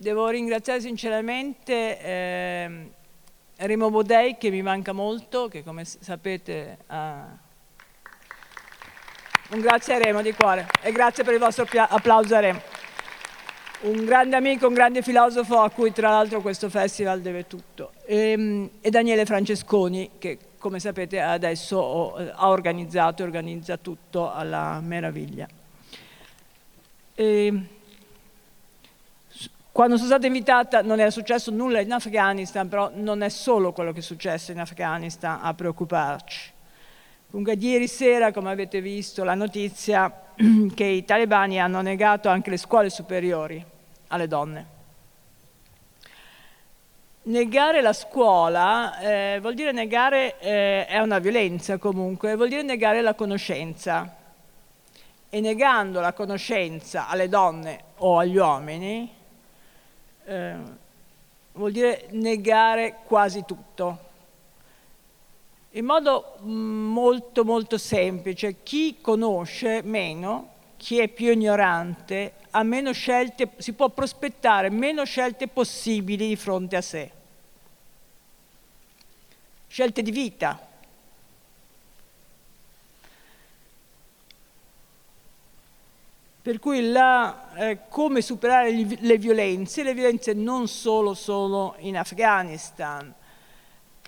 devo ringraziare sinceramente eh, Remo Bodei che mi manca molto, che come sapete ha... Un grazie a Remo di cuore e grazie per il vostro applauso a Remo. Un grande amico, un grande filosofo a cui tra l'altro questo festival deve tutto. E, ehm, e Daniele Francesconi che come sapete adesso ha organizzato e organizza tutto alla meraviglia. E, ehm, quando sono stata invitata non era successo nulla in Afghanistan, però non è solo quello che è successo in Afghanistan a preoccuparci. Comunque ieri sera, come avete visto, la notizia che i talebani hanno negato anche le scuole superiori alle donne. Negare la scuola eh, vuol dire negare, eh, è una violenza comunque, vuol dire negare la conoscenza. E negando la conoscenza alle donne o agli uomini, eh, vuol dire negare quasi tutto. In modo mm, molto molto semplice, chi conosce meno, chi è più ignorante, ha meno scelte, si può prospettare meno scelte possibili di fronte a sé. Scelte di vita. Per cui la, eh, come superare le violenze, le violenze non solo sono in Afghanistan.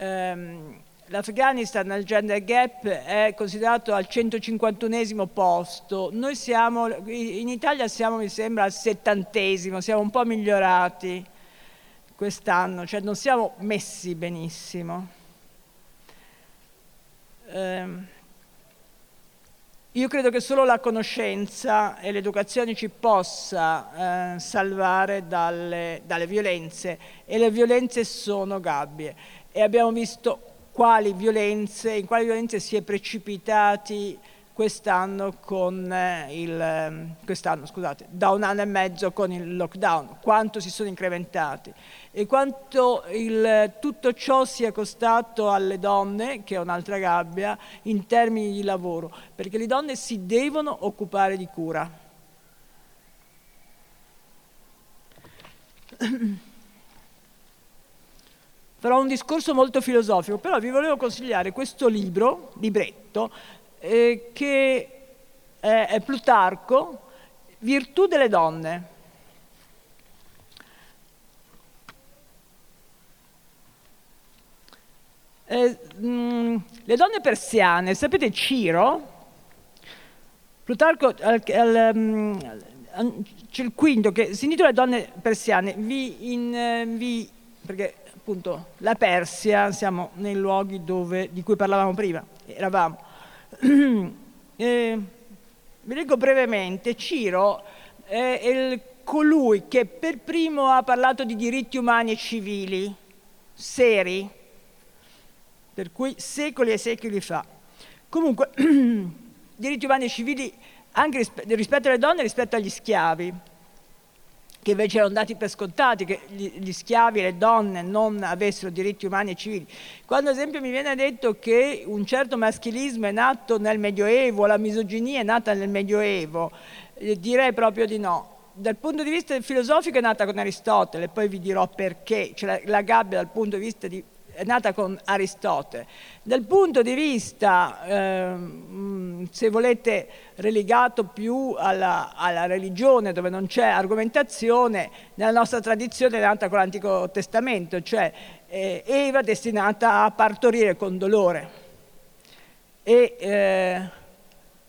Um, L'Afghanistan al gender gap è considerato al 151 posto, noi siamo, in Italia siamo mi sembra al 70 siamo un po' migliorati quest'anno, cioè non siamo messi benissimo. Um, io credo che solo la conoscenza e l'educazione ci possa eh, salvare dalle, dalle, violenze e le violenze sono gabbie. E abbiamo visto quali violenze, in quali violenze si è precipitati quest'anno, con eh, il, ehm, quest'anno scusate, da un anno e mezzo con il lockdown, quanto si sono incrementati e quanto il, tutto ciò sia costato alle donne, che è un'altra gabbia, in termini di lavoro, perché le donne si devono occupare di cura. Farò un discorso molto filosofico, però vi volevo consigliare questo libro, libretto, eh, che è, è Plutarco, Virtù delle donne Eh, mh, mm, le donne persiane, sapete Ciro? Plutarco al, al, um, c'è il quinto che si intitola Le donne persiane, vi, in, eh, vi, perché appunto la Persia, siamo nei luoghi dove, di cui parlavamo prima, eravamo. Eh, vi leggo brevemente, Ciro è il, colui che per primo ha parlato di diritti umani e civili, seri, per cui secoli e secoli fa. Comunque, diritti umani e civili anche rispetto alle donne e rispetto agli schiavi, che invece erano dati per scontati, che gli, schiavi e le donne non avessero diritti umani e civili. Quando ad esempio mi viene detto che un certo maschilismo è nato nel Medioevo, la misoginia è nata nel Medioevo, eh, direi proprio di no. Dal punto di vista filosofico è nata con Aristotele, poi vi dirò perché, cioè la, la gabbia dal punto di vista di è nata con Aristotele. Dal punto di vista, eh, se volete, relegato più alla, alla, religione, dove non c'è argomentazione, nella nostra tradizione è nata con l'Antico Testamento, cioè eh, Eva destinata a partorire con dolore. E, eh,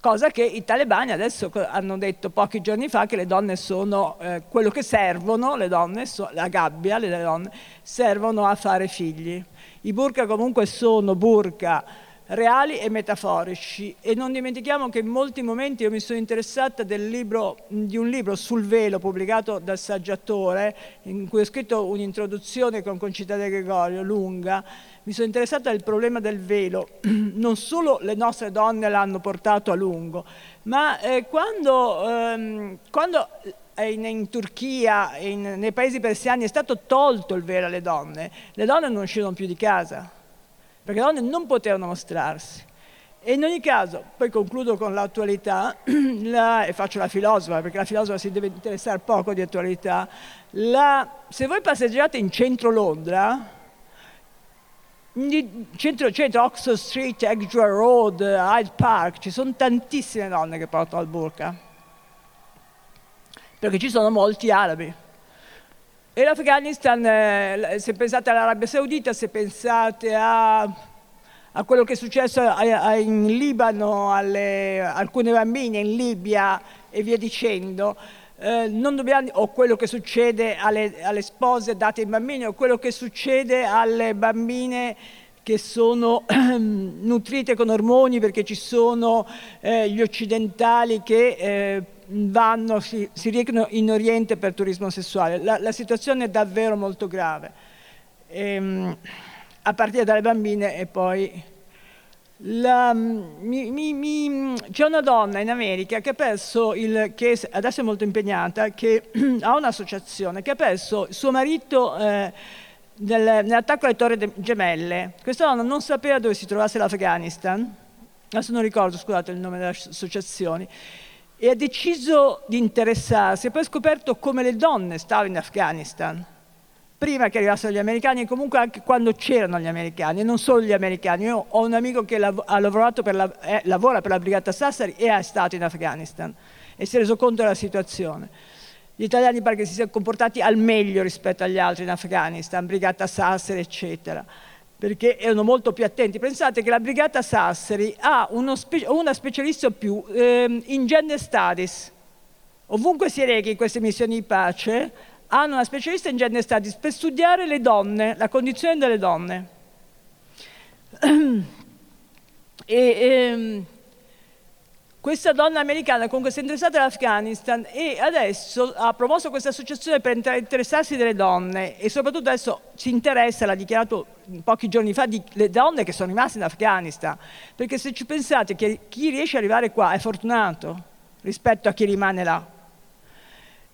cosa che i talebani adesso hanno detto pochi giorni fa che le donne sono eh, quello che servono, le donne, so, la gabbia, le donne servono a fare figli. I burka comunque sono burka reali e metaforici. E non dimentichiamo che in molti momenti io mi sono interessata libro, di un libro sul velo pubblicato dal saggiatore in cui ho scritto un'introduzione con Concita De Gregorio lunga. Mi sono interessata del problema del velo. Non solo le nostre donne l'hanno portato a lungo ma eh, quando, ehm, quando in, in Turchia, in, nei paesi persiani è stato tolto il velo alle donne, le donne non uscivano più di casa, perché le donne non potevano mostrarsi. E in ogni caso, poi concludo con l'attualità, la, e faccio la filosofa, perché la filosofa si deve interessare poco di attualità. La, se voi passeggiate in centro Londra, centro, centro Oxford Street, Edgware Road, Hyde Park, ci sono tantissime donne che portano il burqa, perché ci sono molti arabi. E l'Afghanistan, eh, se pensate all'Arabia Saudita, se pensate a, a quello che è successo in Libano, alle, alcune bambine in Libia e via dicendo, eh, dobbiamo, o quello che succede alle, alle, spose date ai bambini, o quello che succede alle bambine che sono nutrite con ormoni perché ci sono eh, gli occidentali che eh, vanno, si, si recano in Oriente per turismo sessuale. La, la situazione è davvero molto grave, ehm, a partire dalle bambine e poi la, mi, mi, mi, c'è una donna in America che il, che adesso è molto impegnata, che ha un'associazione, che ha perso suo marito eh, nel, nell'attacco alle torri gemelle. Questa donna non sapeva dove si trovasse l'Afghanistan, adesso non ricordo, scusate, il nome delle associazioni, e ha deciso di interessarsi e poi ha scoperto come le donne stavano in Afghanistan prima che arrivassero gli americani e comunque anche quando c'erano gli americani, e non solo gli americani. Io ho un amico che lav- ha per la, eh, lavora per la Brigata Sassari e è stato in Afghanistan e si è reso conto della situazione. Gli italiani pare che si siano comportati al meglio rispetto agli altri in Afghanistan, Brigata Sassari, eccetera, perché erano molto più attenti. Pensate che la Brigata Sassari ha spe- una specialista più eh, in gender studies. Ovunque si rechi in queste missioni di pace, hanno una specialista in gender studies per studiare le donne, la condizione delle donne. E, ehm, questa donna americana comunque si è interessata all'Afghanistan e adesso ha promosso questa associazione per interessarsi delle donne e soprattutto adesso si interessa, l'ha dichiarato pochi giorni fa, delle donne che sono rimaste in Afghanistan. Perché se ci pensate che chi riesce ad arrivare qua è fortunato rispetto a chi rimane là.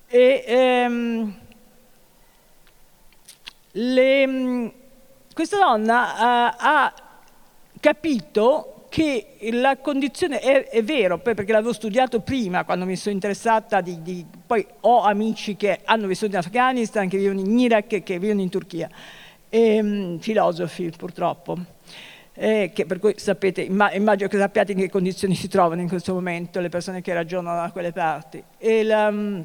E, ehm, le, mm, questa donna uh, ha capito che la condizione è, è vero, perché l'avevo studiato prima quando mi sono interessata, di, di, poi ho amici che hanno vissuto in Afghanistan, che vivono in Iraq, che vivono in Turchia, e, um, filosofi purtroppo. Eh, che per cui sapete, immagino che sappiate in che condizioni si trovano in questo momento le persone che ragionano da quelle parti. La, mm,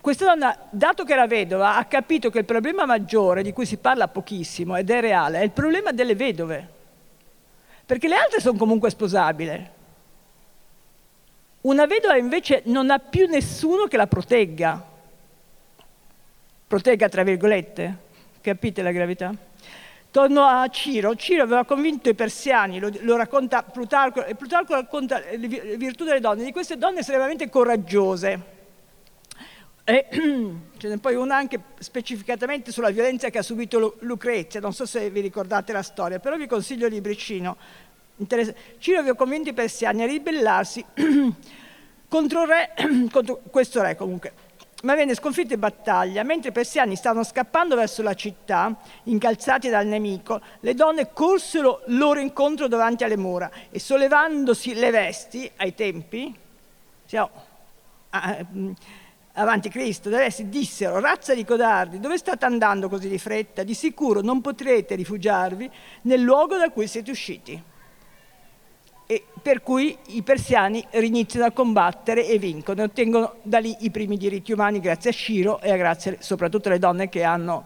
questa donna, dato che era vedova, ha capito che il problema maggiore, di cui si parla pochissimo ed è reale, è il problema delle vedove. Perché le altre sono comunque sposabili. Una vedova invece non ha più nessuno che la protegga. Protegga tra virgolette. Capite la gravità? Torno a Ciro. Ciro aveva convinto i persiani, lo, lo racconta Plutarco, e Plutarco racconta le virtù delle donne, di queste donne estremamente coraggiose e ce n'è poi una anche specificatamente sulla violenza che ha subito Lucrezia, non so se vi ricordate la storia, però vi consiglio il libricino. Ciro aveva convinto i persiani a ribellarsi contro, re, contro questo re comunque, ma venne sconfitto in battaglia. Mentre i persiani stavano scappando verso la città, incalzati dal nemico, le donne corsero loro incontro davanti alle mura e sollevandosi le vesti ai tempi, cioè, avanti Cristo, dissero, razza di codardi, dove state andando così di fretta? Di sicuro non potrete rifugiarvi nel luogo da cui siete usciti. E per cui i persiani riniziano a combattere e vincono, ottengono da lì i primi diritti umani grazie a Sciro e a grazie soprattutto alle donne che hanno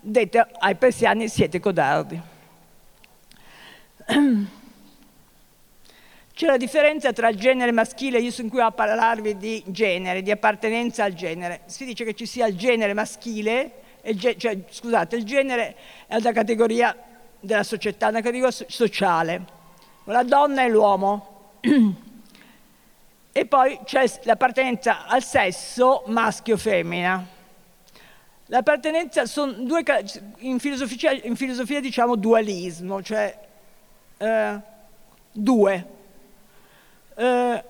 detto ai persiani siete codardi. C'è la differenza tra il genere maschile, io sono qui a parlarvi di genere, di appartenenza al genere. Si dice che ci sia il genere maschile, il cioè, scusate, il genere è una categoria della società, una categoria sociale. La donna e l'uomo. e poi c'è l'appartenenza al sesso maschio-femmina. L'appartenenza sono due, in filosofia, in filosofia diciamo dualismo, cioè eh, due eh,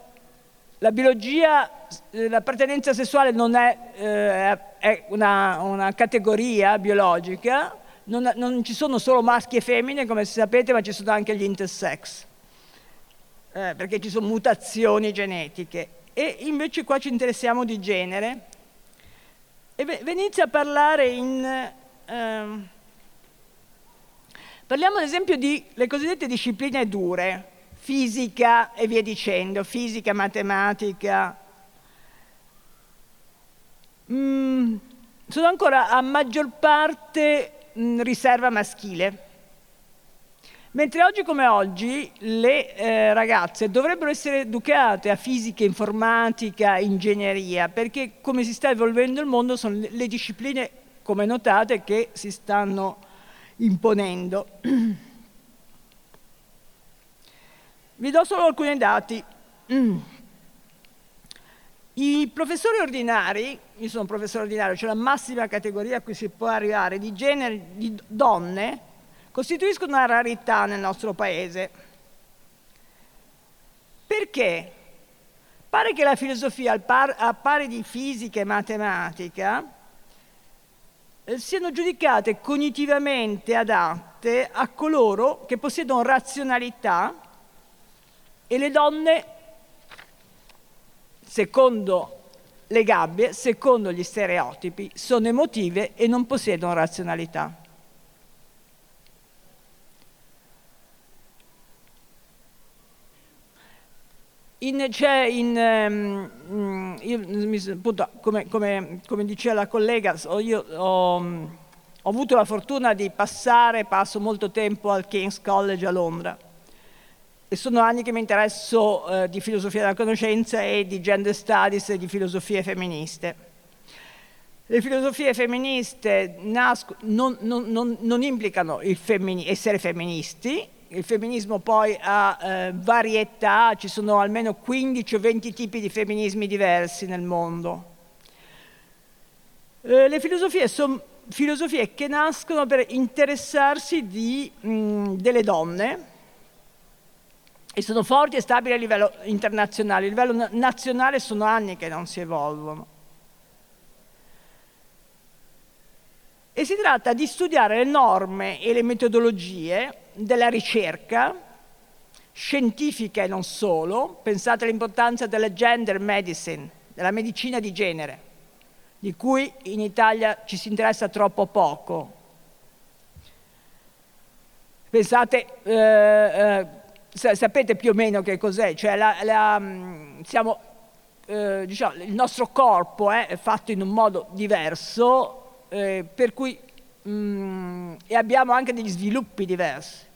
la biologia, eh, l'appartenenza sessuale non è, eh, è una, una, categoria biologica, non, non, ci sono solo maschi e femmine, come sapete, ma ci sono anche gli intersex, eh, perché ci sono mutazioni genetiche. E invece qua ci interessiamo di genere. E venite a parlare in... Ehm, parliamo ad esempio di le cosiddette discipline dure, fisica e via dicendo, fisica, matematica. Mm, sono ancora a maggior parte mh, riserva maschile. Mentre oggi come oggi le eh, ragazze dovrebbero essere educate a fisica, informatica, ingegneria, perché come si sta evolvendo il mondo sono le discipline, come notate, che si stanno imponendo. Vi do solo alcuni dati. I professori ordinari, io sono professore ordinario, cioè la massima categoria a cui si può arrivare di genere di donne, costituiscono una rarità nel nostro paese. Perché? Pare che la filosofia, al par, a pari di fisica e matematica, eh, siano giudicate cognitivamente adatte a coloro che possiedono razionalità e le donne secondo le gabbie, secondo gli stereotipi, sono emotive e non possiedono razionalità. In, in, um, io, appunto, come, come, come, diceva la collega, io ho, ho avuto la fortuna di passare, passo molto tempo al King's College a Londra sono anni che mi interesso eh, di filosofia della conoscenza e di gender studies e di filosofie femministe. Le filosofie femministe nasco, non, non, non, non, implicano femmini, essere femministi, il femminismo poi ha eh, varietà, ci sono almeno 15 o 20 tipi di femminismi diversi nel mondo. Eh, le filosofie sono filosofie che nascono per interessarsi di, mh, delle donne, e sono forti e stabili a livello internazionale. A livello nazionale sono anni che non si evolvono. E si tratta di studiare le norme e le metodologie della ricerca scientifica e non solo. Pensate all'importanza della gender medicine, della medicina di genere, di cui in Italia ci si interessa troppo poco. Pensate eh, eh, sapete più o meno che cos'è, cioè la, la, mm, siamo, eh, diciamo, il nostro corpo è fatto in un modo diverso, eh, per cui, mh, mm, e abbiamo anche degli sviluppi diversi.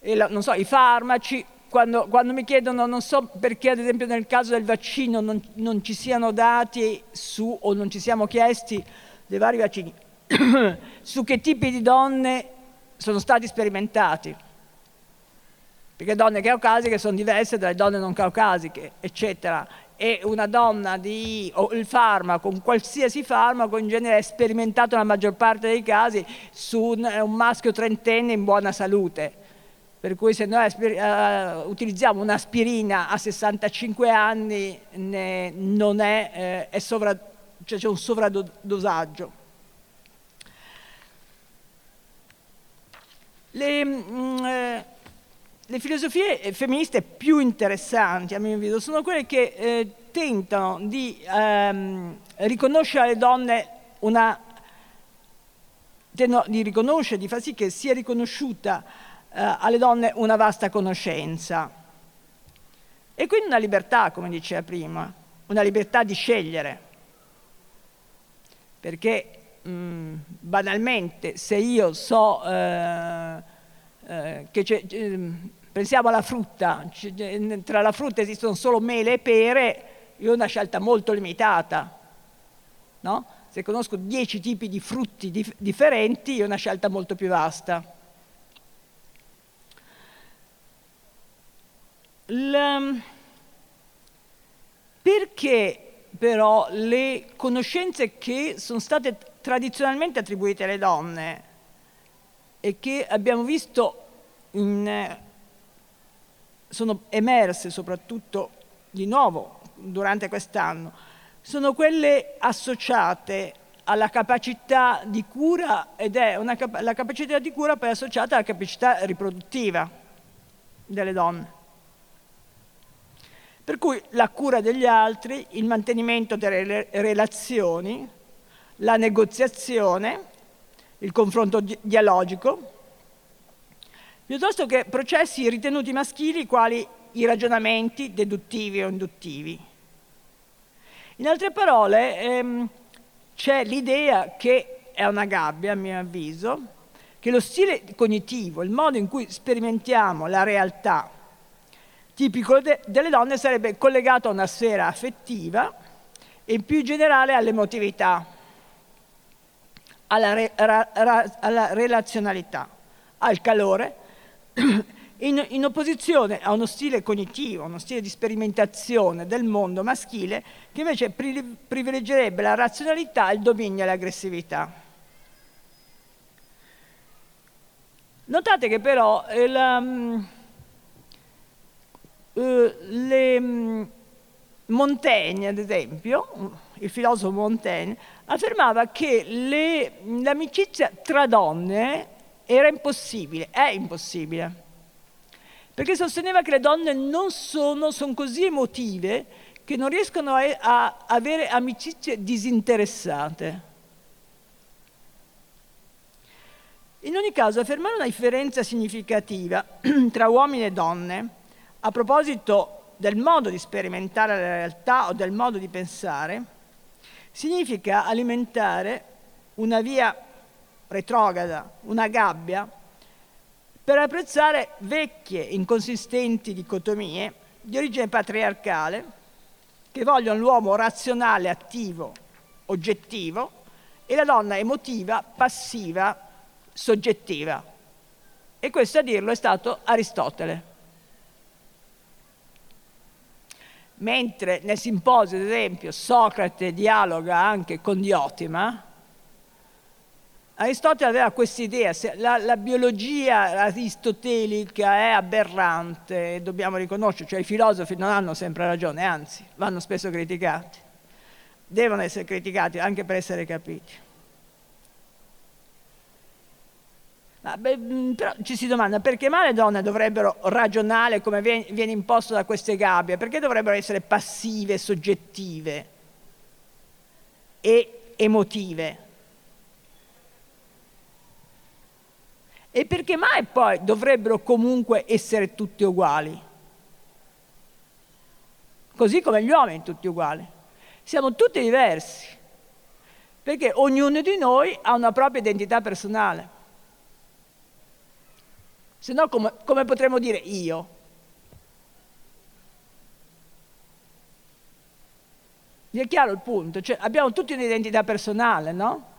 La, non so, i farmaci, quando, quando, mi chiedono, non so perché ad esempio nel caso del vaccino non, non ci siano dati su, o non ci siamo chiesti dei vari vaccini, su che tipi di donne sono stati sperimentati perché donne caucasiche sono diverse dalle donne non caucasiche, eccetera. E una donna di, o il farmaco, un qualsiasi farmaco, in genere è sperimentato nella maggior parte dei casi su un, un maschio trentenne in buona salute. Per cui se noi uh, utilizziamo un'aspirina a 65 anni ne, è, eh, è sovra, cioè c'è un sovradosaggio. Le, mh, mm, eh, le filosofie femministe più interessanti, a mio avviso, sono quelle che eh, tentano di ehm, riconoscere alle donne una di riconoscere, di far sì che sia riconosciuta eh, alle donne una vasta conoscenza. E quindi una libertà, come diceva prima, una libertà di scegliere. Perché mh, mm, banalmente, se io so eh, eh, che c'è Pensiamo alla frutta, tra la frutta esistono solo mele e pere, io ho una scelta molto limitata. No? Se conosco dieci tipi di frutti dif- differenti, io ho una scelta molto più vasta. L- perché però le conoscenze che sono state tradizionalmente attribuite alle donne e che abbiamo visto in sono emerse soprattutto di nuovo durante quest'anno, sono quelle associate alla capacità di cura ed è una, la capacità di cura poi associata alla capacità riproduttiva delle donne. Per cui la cura degli altri, il mantenimento delle relazioni, la negoziazione, il confronto dialogico, piuttosto che processi ritenuti maschili quali i ragionamenti deduttivi o induttivi. In altre parole, ehm, c'è l'idea che è una gabbia, a mio avviso, che lo stile cognitivo, il modo in cui sperimentiamo la realtà tipico de delle donne sarebbe collegato a una sfera affettiva e più in generale all'emotività, alla, re alla relazionalità, al calore in, in, opposizione a uno stile cognitivo, uno stile di sperimentazione del mondo maschile che invece pri privilegierebbe la razionalità, il dominio e l'aggressività. Notate che però il, um, uh, le, um, Montaigne, ad esempio, il filosofo Montaigne, affermava che l'amicizia tra donne era impossibile, è impossibile perché sosteneva che le donne non sono, sono così emotive che non riescono a, a avere amicizie disinteressate. In ogni caso, affermare una differenza significativa tra uomini e donne a proposito del modo di sperimentare la realtà o del modo di pensare significa alimentare una via retrograda, una gabbia per apprezzare vecchie, inconsistenti dicotomie di origine patriarcale che vogliono l'uomo razionale, attivo, oggettivo e la donna emotiva, passiva, soggettiva. E questo a dirlo è stato Aristotele. Mentre nel simposio, ad esempio, Socrate dialoga anche con Diotima, Aristotele aveva questa idea, la, la, biologia aristotelica è aberrante, dobbiamo riconoscere, cioè i filosofi non hanno sempre ragione, anzi, vanno spesso criticati, devono essere criticati anche per essere capiti. Ma, beh, mm, però ci si domanda perché mai le donne dovrebbero ragionare come viene, viene imposto da queste gabbie? Perché dovrebbero essere passive, soggettive e emotive? E perché mai poi dovrebbero comunque essere tutti uguali? Così come gli uomini tutti uguali. Siamo tutti diversi, perché ognuno di noi ha una propria identità personale. Se no come, come potremmo dire io? Vi è chiaro il punto? Cioè, abbiamo tutti un'identità personale, no?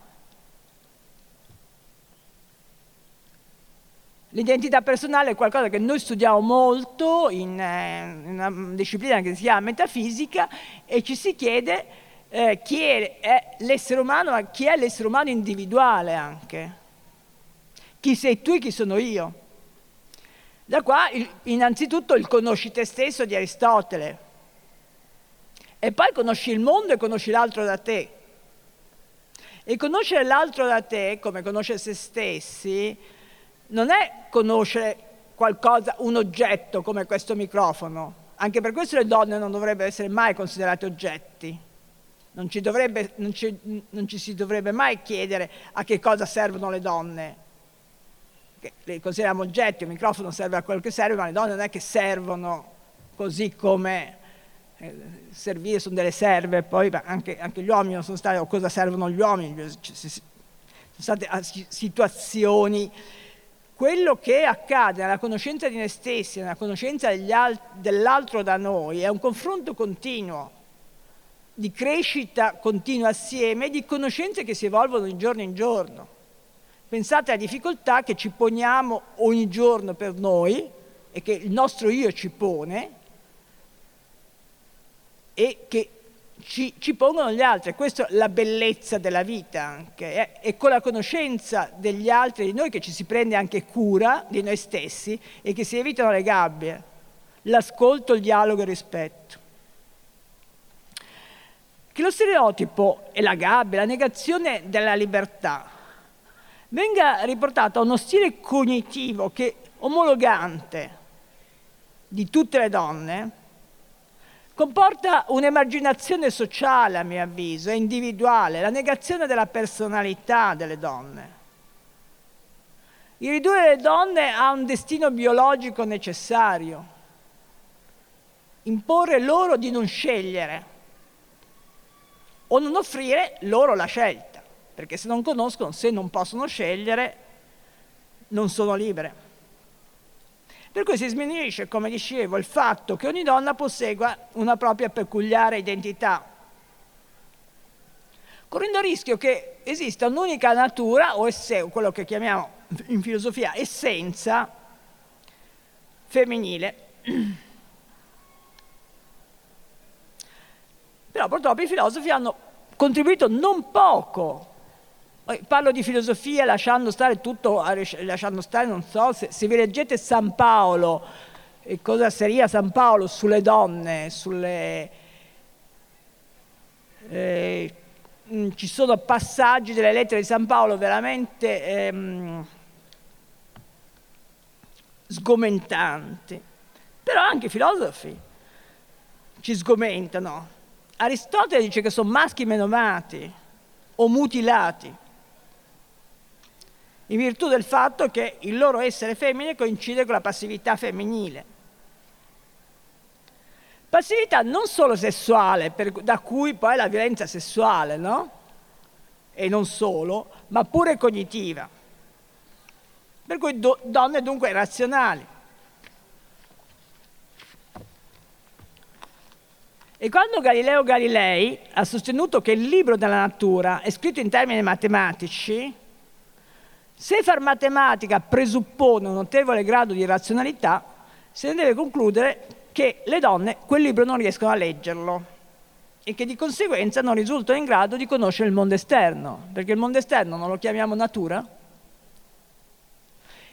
L'identità personale è qualcosa che noi studiamo molto in, eh, in una disciplina che si chiama metafisica e ci si chiede eh, chi è, l'essere umano, ma chi è l'essere umano individuale anche. Chi sei tu e chi sono io. Da qua il, innanzitutto il conosci te stesso di Aristotele e poi conosci il mondo e conosci l'altro da te. E conoscere l'altro da te, come conoscere se stessi, non è conoscere qualcosa, un oggetto come questo microfono. Anche per questo le donne non dovrebbero essere mai considerate oggetti. Non ci, dovrebbe, non, ci, non ci, si dovrebbe mai chiedere a che cosa servono le donne. Le consideriamo oggetti, il microfono serve a quello che serve, ma le donne non è che servono così come eh, servire sono delle serve, poi anche, anche, gli uomini non sono stati, o cosa servono gli uomini? Sono state situazioni quello che accade nella conoscenza di noi stessi, nella conoscenza dell'altro da noi, è un confronto continuo, di crescita continua assieme, di conoscenze che si evolvono di giorno in giorno. Pensate alle difficoltà che ci poniamo ogni giorno per noi e che il nostro io ci pone e che ci, ci, pongono gli altri, questa è la bellezza della vita anche, è, è con la conoscenza degli altri di noi che ci si prende anche cura di noi stessi e che si evitano le gabbie, l'ascolto, il dialogo e il rispetto. che lo stereotipo e la gabbia, la negazione della libertà, venga riportato a uno stile cognitivo che omologante di tutte le donne, comporta un'emarginazione sociale, a mio avviso, e individuale, la negazione della personalità delle donne. Il ridurre le donne a un destino biologico necessario, imporre loro di non scegliere o non offrire loro la scelta, perché se non conoscono, se non possono scegliere, non sono libere. Per cui si sminuisce, come dicevo, il fatto che ogni donna possegua una propria peculiare identità, correndo il rischio che esista un'unica natura o esse, quello che chiamiamo in filosofia essenza femminile. Però purtroppo i filosofi hanno contribuito non poco Parlo di filosofia lasciando stare tutto, lasciando stare, non so, se, se vi leggete San Paolo, cosa seria San Paolo? Sulle donne, sulle... Eh, mm, ci sono passaggi delle lettere di San Paolo veramente ehm, sgomentanti, però anche i filosofi ci sgomentano. Aristotele dice che sono maschi menomati o mutilati in virtù del fatto che il loro essere femmine coincide con la passività femminile. Passività non solo sessuale, per, da cui poi la violenza sessuale, no? E non solo, ma pure cognitiva. Per cui do, donne dunque irrazionali. E quando Galileo Galilei ha sostenuto che il libro della natura è scritto in termini matematici, se far matematica presuppone un notevole grado di razionalità, se ne deve concludere che le donne quel libro non riescono a leggerlo e che di conseguenza non risultano in grado di conoscere il mondo esterno, perché il mondo esterno non lo chiamiamo natura?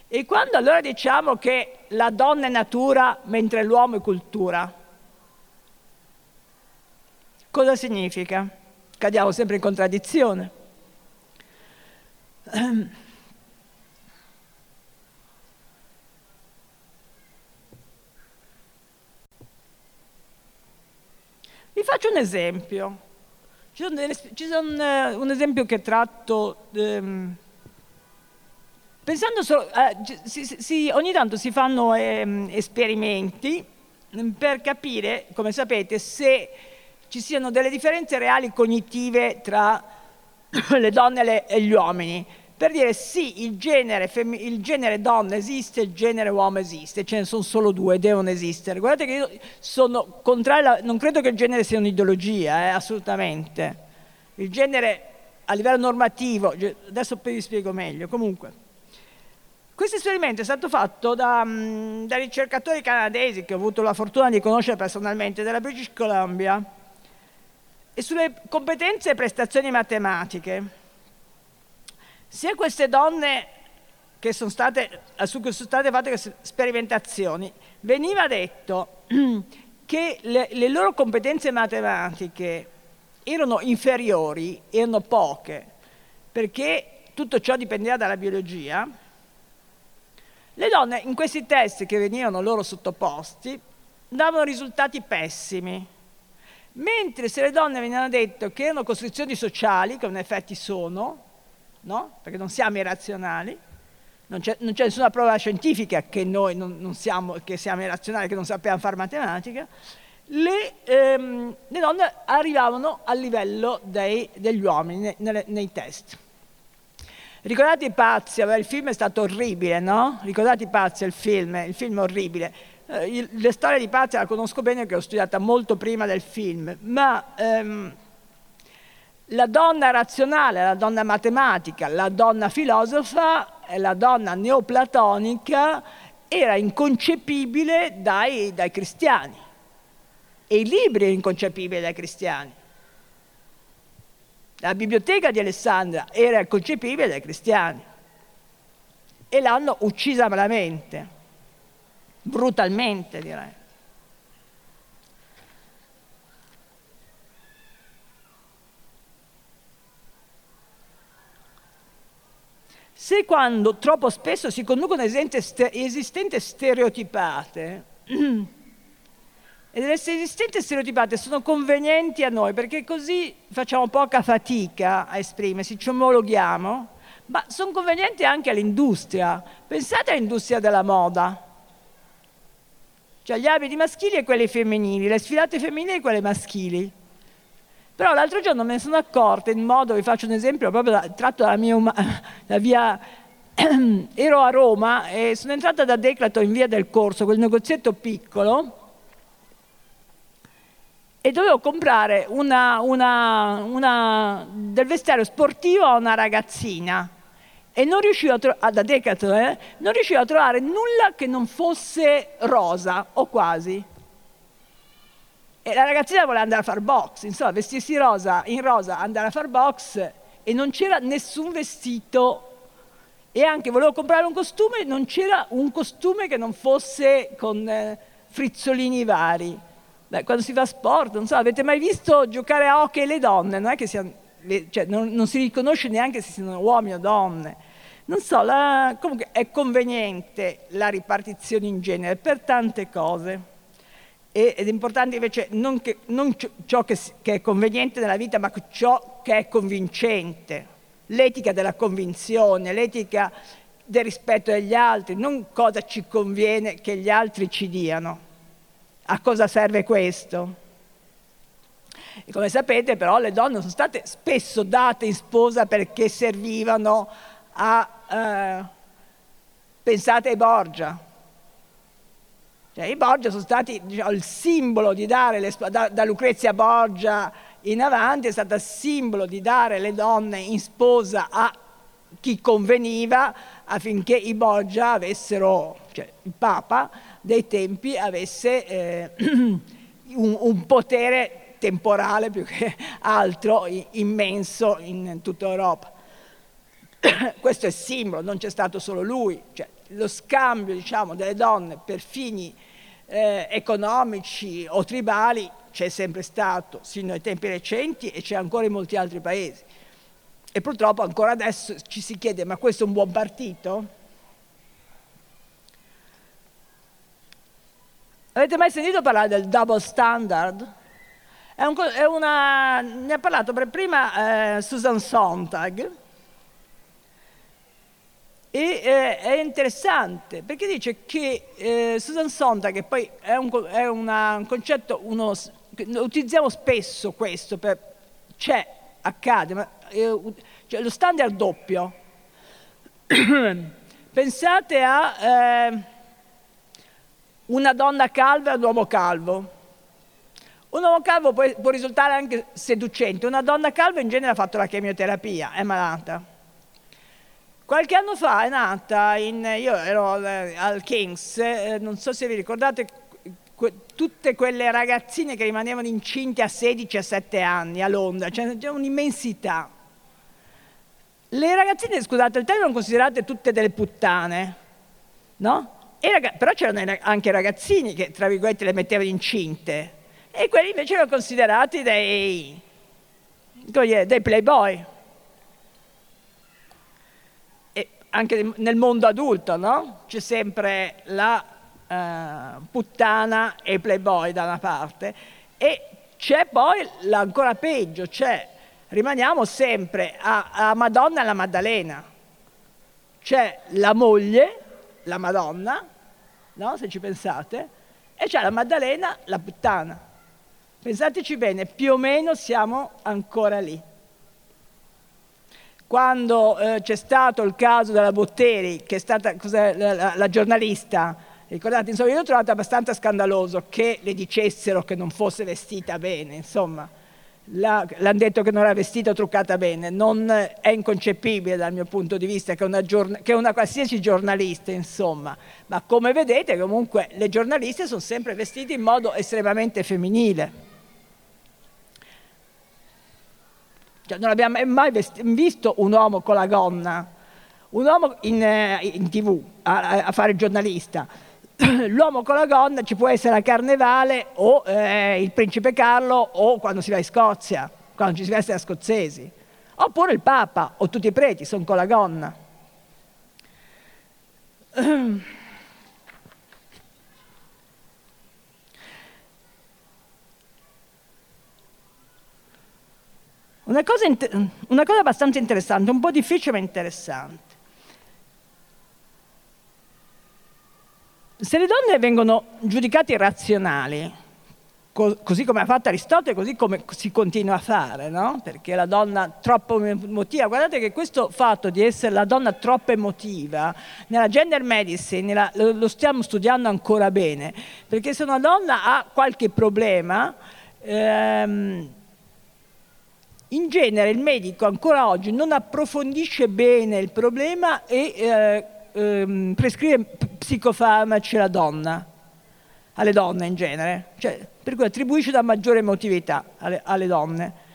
E quando allora diciamo che la donna è natura mentre l'uomo è cultura, cosa significa? Cadiamo sempre in contraddizione. Vi faccio un esempio. Ci sono, ci sono eh, un esempio che tratto... Ehm, pensando solo... Eh, si, si, ogni tanto si fanno ehm, esperimenti mm, per capire, come sapete, se ci siano delle differenze reali cognitive tra le donne e gli uomini per dire sì, il genere, il genere, donna esiste, il genere uomo esiste, ce ne sono solo due, devono esistere. Guardate che io sono contrario, non credo che il genere sia un'ideologia, eh, assolutamente. Il genere a livello normativo, adesso vi spiego meglio, comunque. Questo esperimento è stato fatto da, mm, da ricercatori canadesi che ho avuto la fortuna di conoscere personalmente, della British Columbia, e sulle competenze e prestazioni matematiche sia queste donne che sono state, su cui sono state fatte queste sperimentazioni, veniva detto che le, le loro competenze matematiche erano inferiori, erano poche, perché tutto ciò dipendeva dalla biologia, le donne in questi test che venivano loro sottoposti davano risultati pessimi. Mentre se le donne venivano detto che erano costrizioni sociali, che in effetti sono, no? perché non siamo irrazionali, non c'è, non c'è, nessuna prova scientifica che noi non, non siamo, che siamo irrazionali, che non sappiamo fare matematica, le, ehm, le donne arrivavano al livello dei, degli uomini nei, nei test. Ricordate i pazzi, il film è stato orribile, no? Ricordate i pazzi, il film, il film è orribile. Eh, le storie di pazzi la conosco bene perché l'ho studiata molto prima del film, ma ehm, la donna razionale, la donna matematica, la donna filosofa la donna neoplatonica era inconcepibile dai, dai cristiani e i libri erano inconcepibili dai cristiani. La biblioteca di Alessandria era inconcepibile dai cristiani e l'hanno uccisa malamente, brutalmente direi. Se quando troppo spesso si conducono esistenze stereotipate, e delle esistenze stereotipate sono convenienti a noi perché così facciamo poca fatica a esprimersi, ci omologhiamo, ma sono convenienti anche all'industria. Pensate all'industria della moda. Cioè gli abiti maschili e quelli femminili, le sfilate femminili e quelle maschili. Però l'altro giorno me ne sono accorta in modo, vi faccio un esempio proprio da, tratto dalla mia da via, ero a Roma e sono entrata da Declato in via del Corso, quel negozietto piccolo, e dovevo comprare una, una, una, del vestiario sportivo a una ragazzina e non riuscivo a, tro- da Decathlon, eh, non riuscivo a trovare nulla che non fosse rosa o quasi. E la ragazzina voleva andare a fare box, insomma, vestirsi rosa, in rosa, andare a fare box e non c'era nessun vestito e anche volevo comprare un costume, non c'era un costume che non fosse con eh, frizzolini vari. Beh, quando si fa sport, non so, avete mai visto giocare a hockey le donne? Non, siano, cioè, non, non si riconosce neanche se siano uomini o donne. Non so, la, comunque è conveniente la ripartizione in genere per tante cose. Ed è importante invece non, che, non ciò che, che è conveniente nella vita, ma ciò che è convincente. L'etica della convinzione, l'etica del rispetto degli altri, non cosa ci conviene che gli altri ci diano. A cosa serve questo? E come sapete però le donne sono state spesso date in sposa perché servivano a... Eh, pensate ai Borgia. Cioè, I Borgia sono stati diciamo, il simbolo di dare, le, da, da Lucrezia Borgia in avanti, è stato il simbolo di dare le donne in sposa a chi conveniva affinché i Borgia avessero, cioè il Papa dei tempi avesse eh, un, un, potere temporale più che altro immenso in tutta Europa. Questo è simbolo, non c'è stato solo lui, cioè, lo scambio diciamo, delle donne per fini eh, economici o tribali c'è sempre stato sino ai tempi recenti e c'è ancora in molti altri paesi. E purtroppo ancora adesso ci si chiede ma questo è un buon partito? Avete mai sentito parlare del double standard? È un, è una, ne ha parlato per prima eh, Susan Sontag e eh, è interessante perché dice che eh, Susan Sontag, che poi è un, è una, un concetto, uno, utilizziamo spesso questo, per, c'è, accade, ma cioè lo standard doppio. Pensate a eh, una donna calva e un uomo calvo. Un uomo calvo può, può, risultare anche seducente, una donna calva in genere ha fatto la chemioterapia, è malata. Qualche anno fa è nata, in, io ero al King's, eh, non so se vi ricordate, tutte quelle ragazzine che rimanevano incinte a 16 a 7 anni a Londra, cioè c'è un'immensità. Le ragazzine, scusate, il termine considerate tutte delle puttane, no? Ragazzi, però c'erano anche ragazzini che, tra virgolette, le mettevano incinte e quelli invece erano considerati dei, dei playboy. E anche nel mondo adulto, no? C'è sempre la uh, puttana e il playboy da una parte e c'è poi l'ancora peggio, c'è rimaniamo sempre a, a Madonna e alla Maddalena. C'è la moglie, la Madonna, no? se ci pensate, e c'è la Maddalena, la puttana. Pensateci bene, più o meno siamo ancora lì. Quando eh, c'è stato il caso della Botteri, che è stata la, la, la giornalista, ricordate, insomma, io l'ho trovato abbastanza scandaloso che le dicessero che non fosse vestita bene, insomma, l'hanno detto che non era vestita truccata bene, non è inconcepibile dal mio punto di vista che una, che una, qualsiasi giornalista, insomma, ma come vedete comunque le giornaliste sono sempre vestite in modo estremamente femminile. Cioè, non abbiamo mai visto un uomo con la gonna, un uomo in, eh, in tv a, a fare giornalista l'uomo con la gonna ci può essere a Carnevale o eh, il principe Carlo o quando si va in Scozia, quando ci si veste da scozzesi. Oppure il Papa o tutti i preti sono con la gonna. Una cosa, una cosa abbastanza interessante, un po' difficile ma interessante. Se le donne vengono giudicate irrazionali, così come ha fatto Aristotele, così come si continua a fare, no? perché la donna troppo emotiva, guardate che questo fatto di essere la donna troppo emotiva, nella gender medicine nella, lo stiamo studiando ancora bene, perché se una donna ha qualche problema, ehm, in genere il medico ancora oggi non approfondisce bene il problema e eh, ehm, prescrive psicofarmaci alla donna, alle donne in genere, cioè, per cui attribuisce una maggiore emotività alle, alle donne.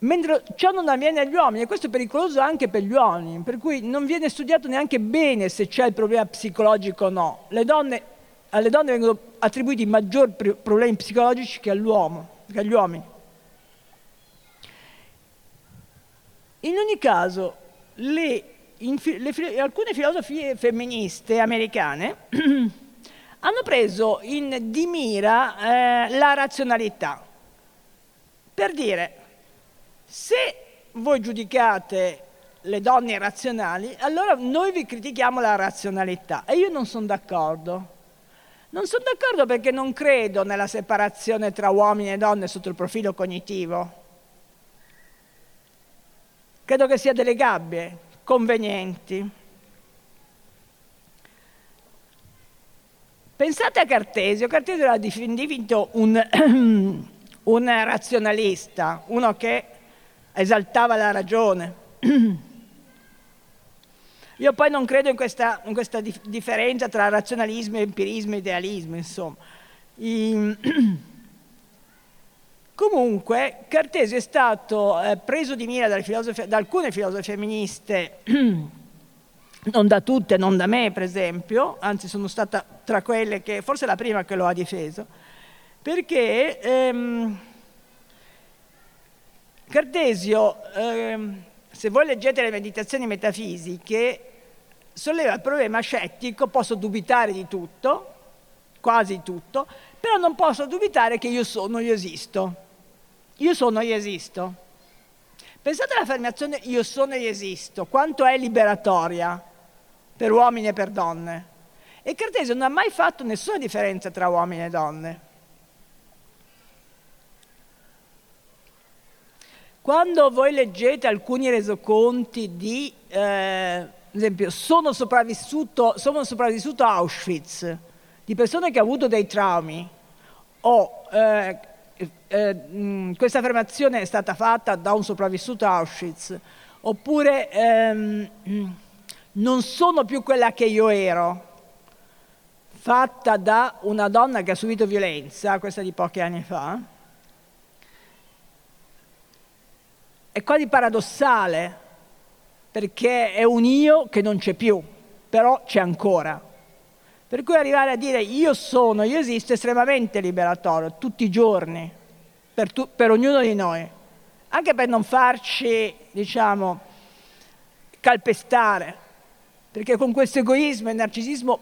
Mentre ciò non avviene agli uomini, e questo è pericoloso anche per gli uomini, per cui non viene studiato neanche bene se c'è il problema psicologico o no. Donne, alle donne vengono attribuiti maggiori problemi psicologici che che agli uomini. In ogni caso, le, le, alcune filosofie femministe americane hanno preso in, di mira eh, la razionalità. Per dire, se voi giudicate le donne irrazionali, allora noi vi critichiamo la razionalità. E io non sono d'accordo. Non sono d'accordo perché non credo nella separazione tra uomini e donne sotto il profilo cognitivo. Credo che sia delle gabbie convenienti. Pensate a Cartesio, Cartesio era definito un, un razionalista, uno che esaltava la ragione. Io poi non credo in questa, in questa dif- differenza tra razionalismo, empirismo e idealismo, insomma. I, Comunque Cartesio è stato eh, preso di mira da alcune filosofe femministe, non da tutte, non da me per esempio, anzi sono stata tra quelle che, forse la prima che lo ha difeso, perché ehm, Cartesio, ehm, se voi leggete le meditazioni metafisiche, solleva il problema scettico, posso dubitare di tutto, quasi tutto, però non posso dubitare che io sono, io esisto. Io sono, io esisto. Pensate all'affermazione io sono, io esisto, quanto è liberatoria per uomini e per donne. E Cartesio non ha mai fatto nessuna differenza tra uomini e donne. Quando voi leggete alcuni resoconti di, eh, ad esempio, sono sopravvissuto, sono sopravvissuto a Auschwitz, di persone che hanno avuto dei traumi, o eh, eh, questa affermazione è stata fatta da un sopravvissuto a Auschwitz, oppure ehm, non sono più quella che io ero, fatta da una donna che ha subito violenza, questa di pochi anni fa, è quasi paradossale, perché è un io che non c'è più, però c'è ancora. Per cui arrivare a dire io sono, io esisto è estremamente liberatorio, tutti i giorni, per, tu, per ognuno di noi, anche per non farci, diciamo, calpestare, perché con questo egoismo e narcisismo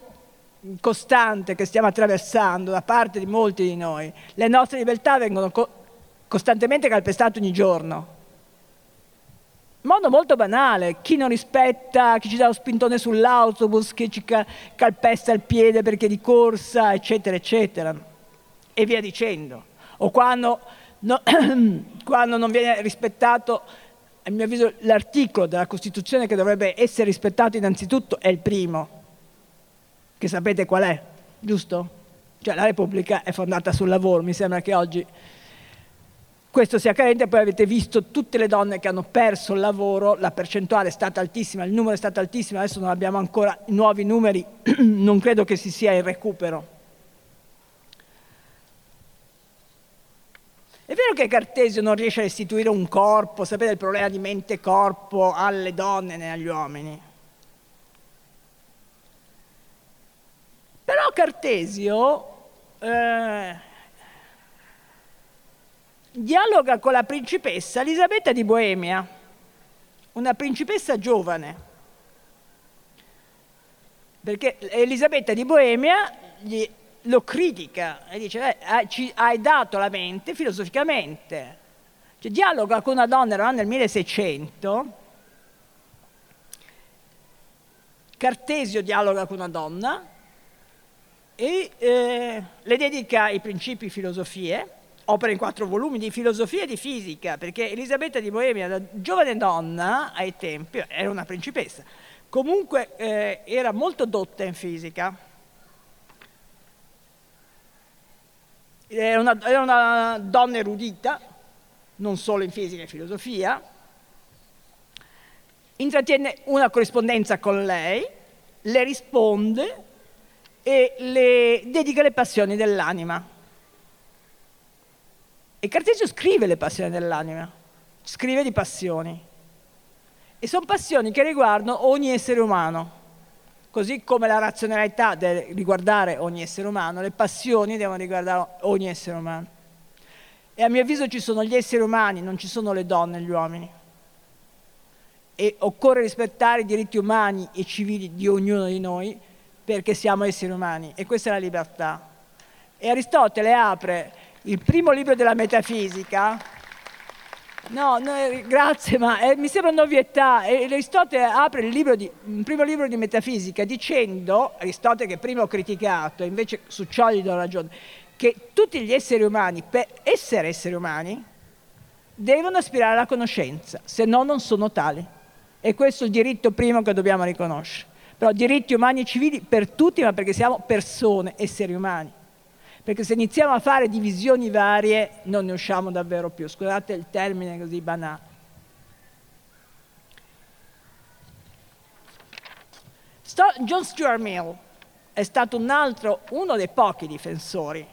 costante che stiamo attraversando da parte di molti di noi, le nostre libertà vengono co- costantemente calpestate ogni giorno modo molto banale, chi non rispetta, chi ci dà lo spintone sull'autobus, chi ci calpesta il piede perché di corsa, eccetera, eccetera, e via dicendo. O quando, no, quando non viene rispettato, a mio avviso, l'articolo della Costituzione che dovrebbe essere rispettato innanzitutto è il primo, che sapete qual è, giusto? Cioè la Repubblica è fondata sul lavoro, mi sembra che oggi questo sia carente, poi avete visto tutte le donne che hanno perso il lavoro, la percentuale è stata altissima, il numero è stato altissimo, adesso non abbiamo ancora nuovi numeri, non credo che si sia in recupero. È vero che Cartesio non riesce a istituire un corpo, sapete il problema di mente-corpo alle donne e agli uomini. Però Cartesio eh, dialoga con la principessa Elisabetta di Boemia, una principessa giovane. perché Elisabetta di Boemia gli, lo critica e dice eh, ci hai dato la mente filosoficamente. Cioè, dialoga con una donna, era nel 1600, Cartesio dialoga con una donna e eh, le dedica i principi filosofie, opera in quattro volumi di filosofia e di fisica, perché Elisabetta di Boemia, da giovane donna ai tempi, era una principessa, comunque eh, era molto dotta in fisica. Era una, era una donna erudita, non solo in fisica e filosofia, intrattiene una corrispondenza con lei, le risponde e le dedica le passioni dell'anima. E Cartesio scrive le passioni dell'anima, scrive di passioni. E sono passioni che riguardano ogni essere umano. Così come la razionalità deve riguardare ogni essere umano, le passioni devono riguardare ogni essere umano. E a mio avviso ci sono gli esseri umani, non ci sono le donne e gli uomini e occorre rispettare i diritti umani e civili di ognuno di noi perché siamo esseri umani e questa è la libertà. E Aristotele apre il primo libro della metafisica, no, no grazie, ma eh, mi sembra un'ovvietà, Aristotele apre il, libro di, il primo libro di metafisica dicendo, Aristotele che prima ho criticato, invece su ciò gli do ragione, che tutti gli esseri umani, per essere esseri umani, devono aspirare alla conoscenza, se no non sono tali. E questo è il diritto primo che dobbiamo riconoscere. Però diritti umani e civili per tutti, ma perché siamo persone, esseri umani. Perché se iniziamo a fare divisioni varie non ne usciamo davvero più. Scusate il termine così banale. John Stuart Mill è stato un altro, uno dei pochi difensori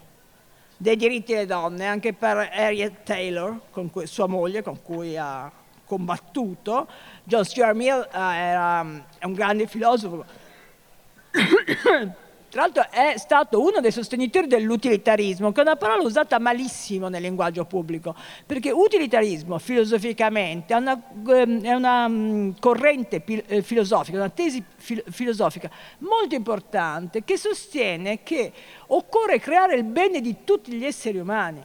dei diritti delle donne, anche per Harriet Taylor, cui, sua moglie, con cui ha combattuto. John Stuart Mill uh, era, è un grande filosofo. Tra l'altro è stato uno dei sostenitori dell'utilitarismo, che è una parola usata malissimo nel linguaggio pubblico, perché utilitarismo filosoficamente è una, ehm, è una mm, corrente eh, filosofica, una tesi filosofica molto importante che sostiene che occorre creare il bene di tutti gli esseri umani.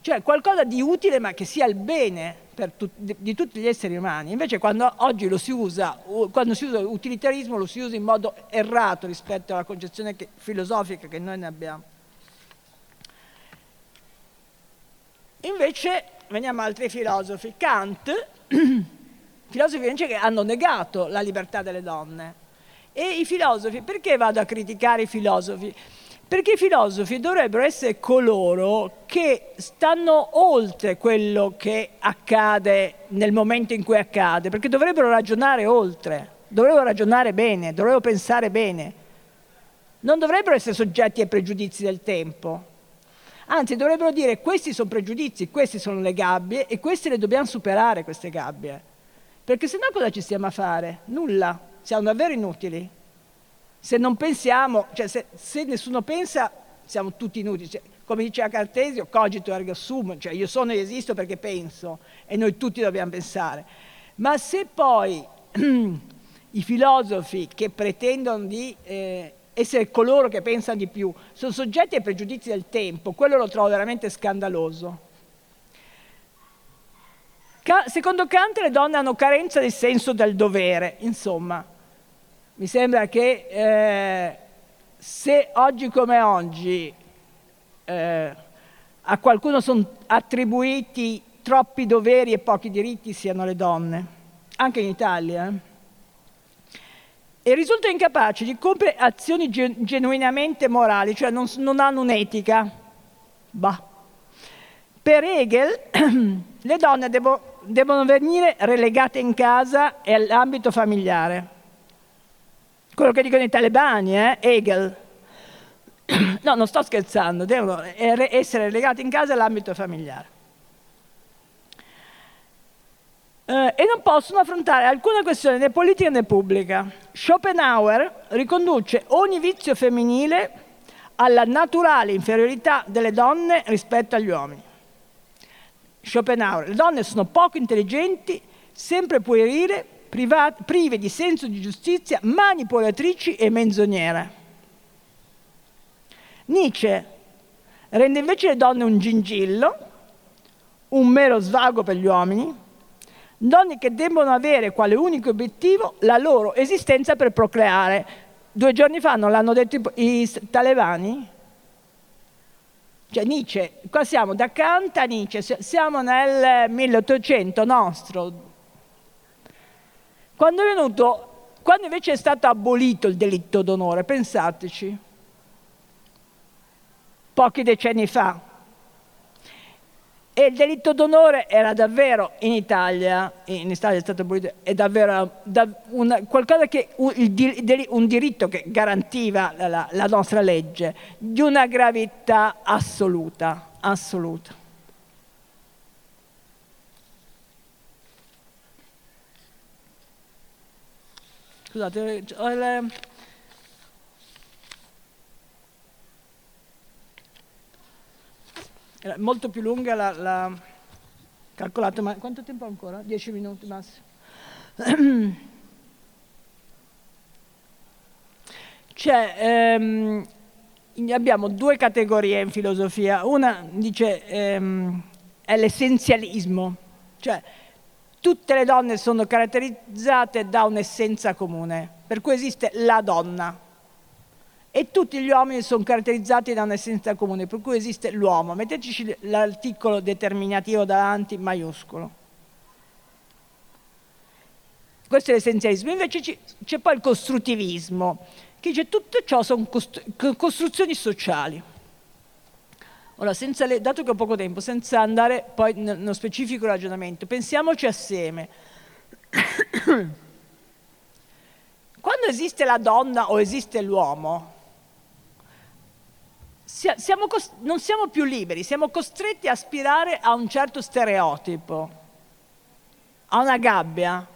Cioè qualcosa di utile ma che sia il bene tu, di, di, tutti gli esseri umani. Invece quando oggi lo si usa, quando si usa utilitarismo lo si usa in modo errato rispetto alla concezione che, filosofica che noi ne abbiamo. Invece veniamo a altri filosofi. Kant, filosofi invece che hanno negato la libertà delle donne. E i filosofi, perché vado a criticare i filosofi? Perché i filosofi dovrebbero essere coloro che stanno oltre quello che accade nel momento in cui accade, perché dovrebbero ragionare oltre, dovrebbero ragionare bene, dovrebbero pensare bene. Non dovrebbero essere soggetti ai pregiudizi del tempo. Anzi, dovrebbero dire questi sono pregiudizi, queste sono le gabbie e queste le dobbiamo superare, queste gabbie. Perché se no cosa ci stiamo a fare? Nulla, siamo davvero inutili se non pensiamo, cioè se, se nessuno pensa, siamo tutti inutili. Cioè, come diceva Cartesio, cogito ergo sum, cioè io sono e esisto perché penso e noi tutti dobbiamo pensare. Ma se poi i filosofi che pretendono di eh, essere coloro che pensano di più sono soggetti ai pregiudizi del tempo, quello lo trovo veramente scandaloso. Ca- secondo Kant le donne hanno carenza del senso del dovere, insomma, mi sembra che eh, se oggi come oggi eh, a qualcuno sono attribuiti troppi doveri e pochi diritti siano le donne, anche in Italia. Eh. E risultano incapaci di compiere azioni gen- genuinamente morali, cioè non, non hanno un'etica. Bah. Per Hegel le donne devo, devono venire relegate in casa e all'ambito familiare quello che dicono i talebani, eh? Hegel. No, non sto scherzando, devono essere legati in casa all'ambito familiare. Eh, e non possono affrontare alcuna questione né politica né pubblica. Schopenhauer riconduce ogni vizio femminile alla naturale inferiorità delle donne rispetto agli uomini. Schopenhauer, le donne sono poco intelligenti, sempre puerile prive di senso di giustizia, manipolatrici e menzognere. Nietzsche rende invece le donne un gingillo, un mero svago per gli uomini, donne che debbono avere quale unico obiettivo la loro esistenza per procreare. Due giorni fa non l'hanno detto i, i talebani? Cioè Nietzsche, qua siamo da Kant a Nietzsche, siamo nel 1800 nostro. Quando venuto, quando invece è stato abolito il delitto d'onore, pensateci, pochi decenni fa, e il delitto d'onore era davvero in Italia, in Italia è stato abolito, è davvero da, una, qualcosa che, un, un, diritto che garantiva la, la nostra legge, di una gravità assoluta, assoluta. Scusate, ho il, Era molto più lunga la, la calcolato, ma quanto tempo ancora? Dieci minuti massimo. Cioè, ehm, abbiamo due categorie in filosofia. Una dice ehm, è l'essenzialismo, cioè tutte le donne sono caratterizzate da un'essenza comune, per cui esiste la donna, e tutti gli uomini sono caratterizzati da un'essenza comune, per cui esiste l'uomo. Metteteci l'articolo determinativo davanti, maiuscolo. Questo è l'essenzialismo. Invece c'è poi il costruttivismo, che dice che tutto ciò sono costruzioni sociali. Ora, le, dato che ho poco tempo, senza andare poi nello specifico ragionamento, pensiamoci assieme. Quando esiste la donna o esiste l'uomo, siamo non siamo più liberi, siamo costretti a aspirare a un certo stereotipo, a una gabbia.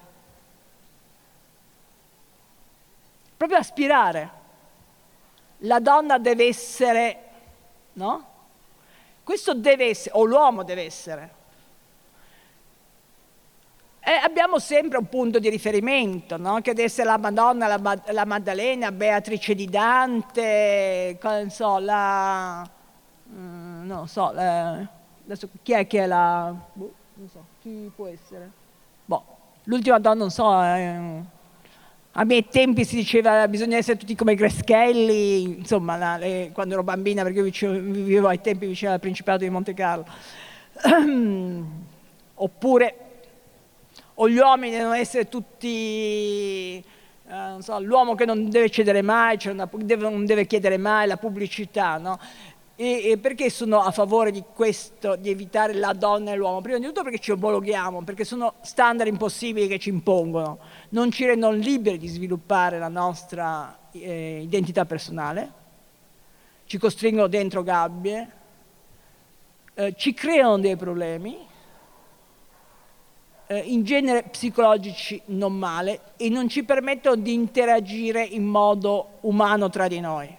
Proprio aspirare. La donna deve essere, no? Questo deve essere, o l'uomo deve essere. E abbiamo sempre un punto di riferimento, no? che deve essere la Madonna, la, la Maddalena, Beatrice di Dante, so, la... Mm, non so, la, adesso chi è che è la... Boh, non so, chi può essere? Boh, l'ultima donna, non so, eh, a miei tempi si diceva che bisogna essere tutti come Greschelli, insomma, la, le, quando ero bambina, perché io vivevo ai tempi vicino al Principato di Monte Carlo. Oppure o gli uomini devono essere tutti, eh, so, l'uomo che non deve cedere mai, cioè una, deve, non deve chiedere mai la pubblicità, no? E, e, perché sono a favore di questo, di evitare la donna e l'uomo? Prima di tutto perché ci omologhiamo, perché sono standard impossibili che ci impongono, non ci rendono liberi di sviluppare la nostra eh, identità personale, ci costringono dentro gabbie, eh, ci creano dei problemi. Eh, in genere psicologici non male e non ci permettono di interagire in modo umano tra di noi,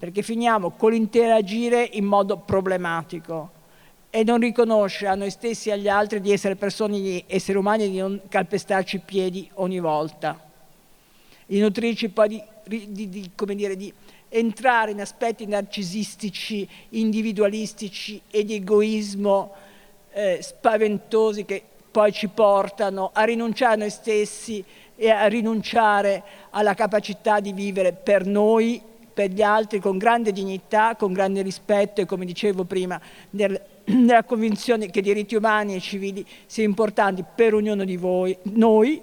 perché finiamo con l'interagire in modo problematico e non riconoscere a noi stessi e agli altri di essere persone, di esseri umani e di non calpestarci i piedi ogni volta, di nutrirci poi di, di, di, dire, di entrare in aspetti narcisistici, individualistici e di egoismo eh, spaventosi che poi ci portano a rinunciare a noi stessi e a rinunciare alla capacità di vivere per noi, per gli altri, con grande dignità, con grande rispetto e, come dicevo prima, nel, nella convinzione che i diritti umani e civili siano importanti per ognuno di voi, noi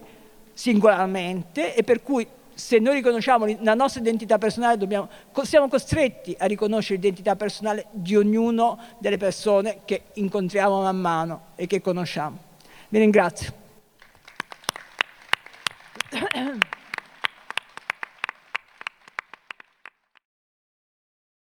singolarmente, e per cui se noi riconosciamo la nostra identità personale, dobbiamo, siamo costretti a riconoscere l'identità personale di ognuno delle persone che incontriamo man mano e che conosciamo. Vi ringrazio.